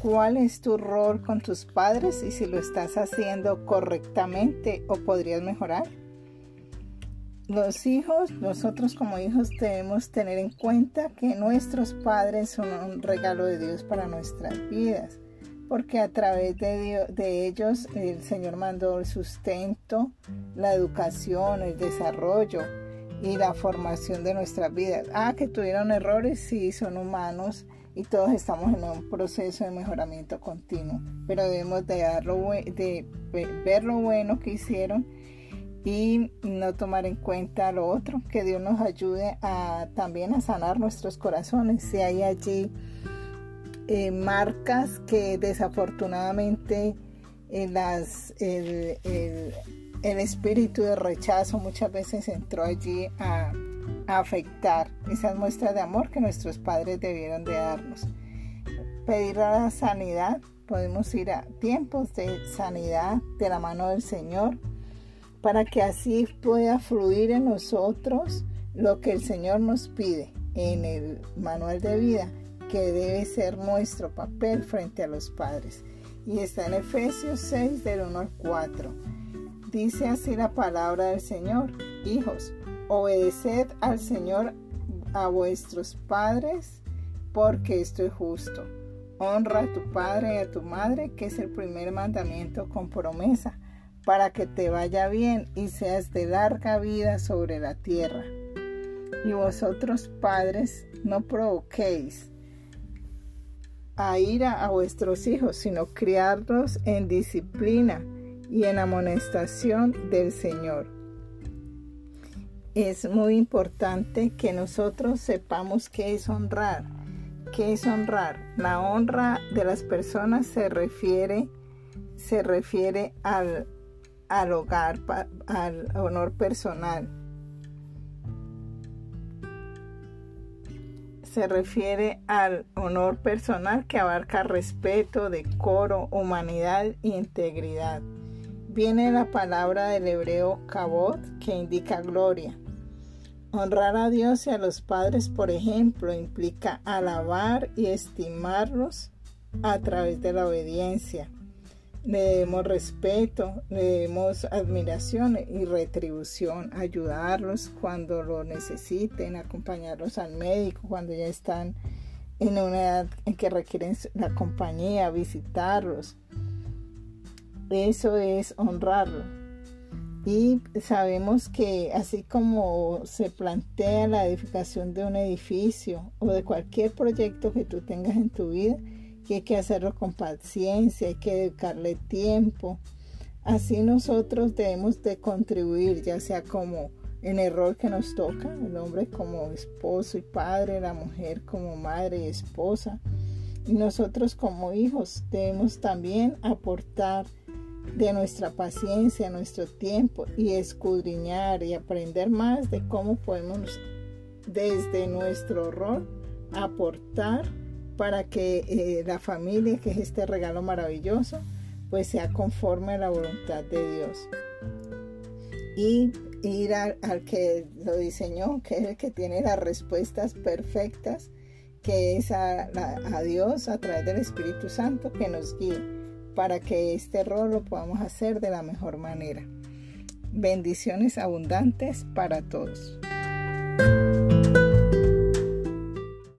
cuál es tu rol con tus padres y si lo estás haciendo correctamente o podrías mejorar. Los hijos, nosotros como hijos debemos tener en cuenta que nuestros padres son un regalo de Dios para nuestras vidas, porque a través de, de ellos el Señor mandó el sustento, la educación, el desarrollo y la formación de nuestras vidas. Ah, que tuvieron errores, sí, son humanos y todos estamos en un proceso de mejoramiento continuo, pero debemos de, de ver lo bueno que hicieron y no tomar en cuenta lo otro, que Dios nos ayude a también a sanar nuestros corazones. Si hay allí eh, marcas que desafortunadamente eh, el, espíritu de rechazo muchas veces entró allí a afectar esas muestras de amor que nuestros padres debieron de darnos. Pedir la sanidad, podemos ir a tiempos de sanidad de la mano del Señor para que así pueda fluir en nosotros lo que el Señor nos pide en el manual de vida, que debe ser nuestro papel frente a los padres. Y está en Efesios 6 del 1 al 4. Dice así la palabra del Señor, hijos, obedeced al Señor a vuestros padres, porque esto es justo. Honra a tu padre y a tu madre, que es el primer mandamiento con promesa para que te vaya bien y seas de larga vida sobre la tierra. Y vosotros padres no provoquéis a ira a vuestros hijos, sino criarlos en disciplina y en amonestación del Señor. Es muy importante que nosotros sepamos qué es honrar. ¿Qué es honrar? La honra de las personas se refiere, se refiere al al hogar, al honor personal. Se refiere al honor personal que abarca respeto, decoro, humanidad e integridad. Viene la palabra del hebreo kabod que indica gloria. Honrar a Dios y a los padres, por ejemplo, implica alabar y estimarlos a través de la obediencia le debemos respeto, le debemos admiración y retribución, ayudarlos cuando lo necesiten, acompañarlos al médico cuando ya están en una edad en que requieren la compañía, visitarlos. Eso es honrarlo. Y sabemos que así como se plantea la edificación de un edificio o de cualquier proyecto que tú tengas en tu vida, que hay que hacerlo con paciencia, hay que dedicarle tiempo. Así nosotros debemos de contribuir, ya sea como el rol que nos toca, el hombre como esposo y padre, la mujer como madre y esposa. Y nosotros como hijos debemos también aportar de nuestra paciencia, nuestro tiempo y escudriñar y aprender más de cómo podemos desde nuestro rol aportar para que eh, la familia, que es este regalo maravilloso, pues sea conforme a la voluntad de Dios. Y ir al, que lo diseñó, que es el que tiene las respuestas perfectas, que es a, a Dios a través del Espíritu Santo que nos guíe para que este rol lo podamos hacer de la mejor manera. Bendiciones abundantes para todos.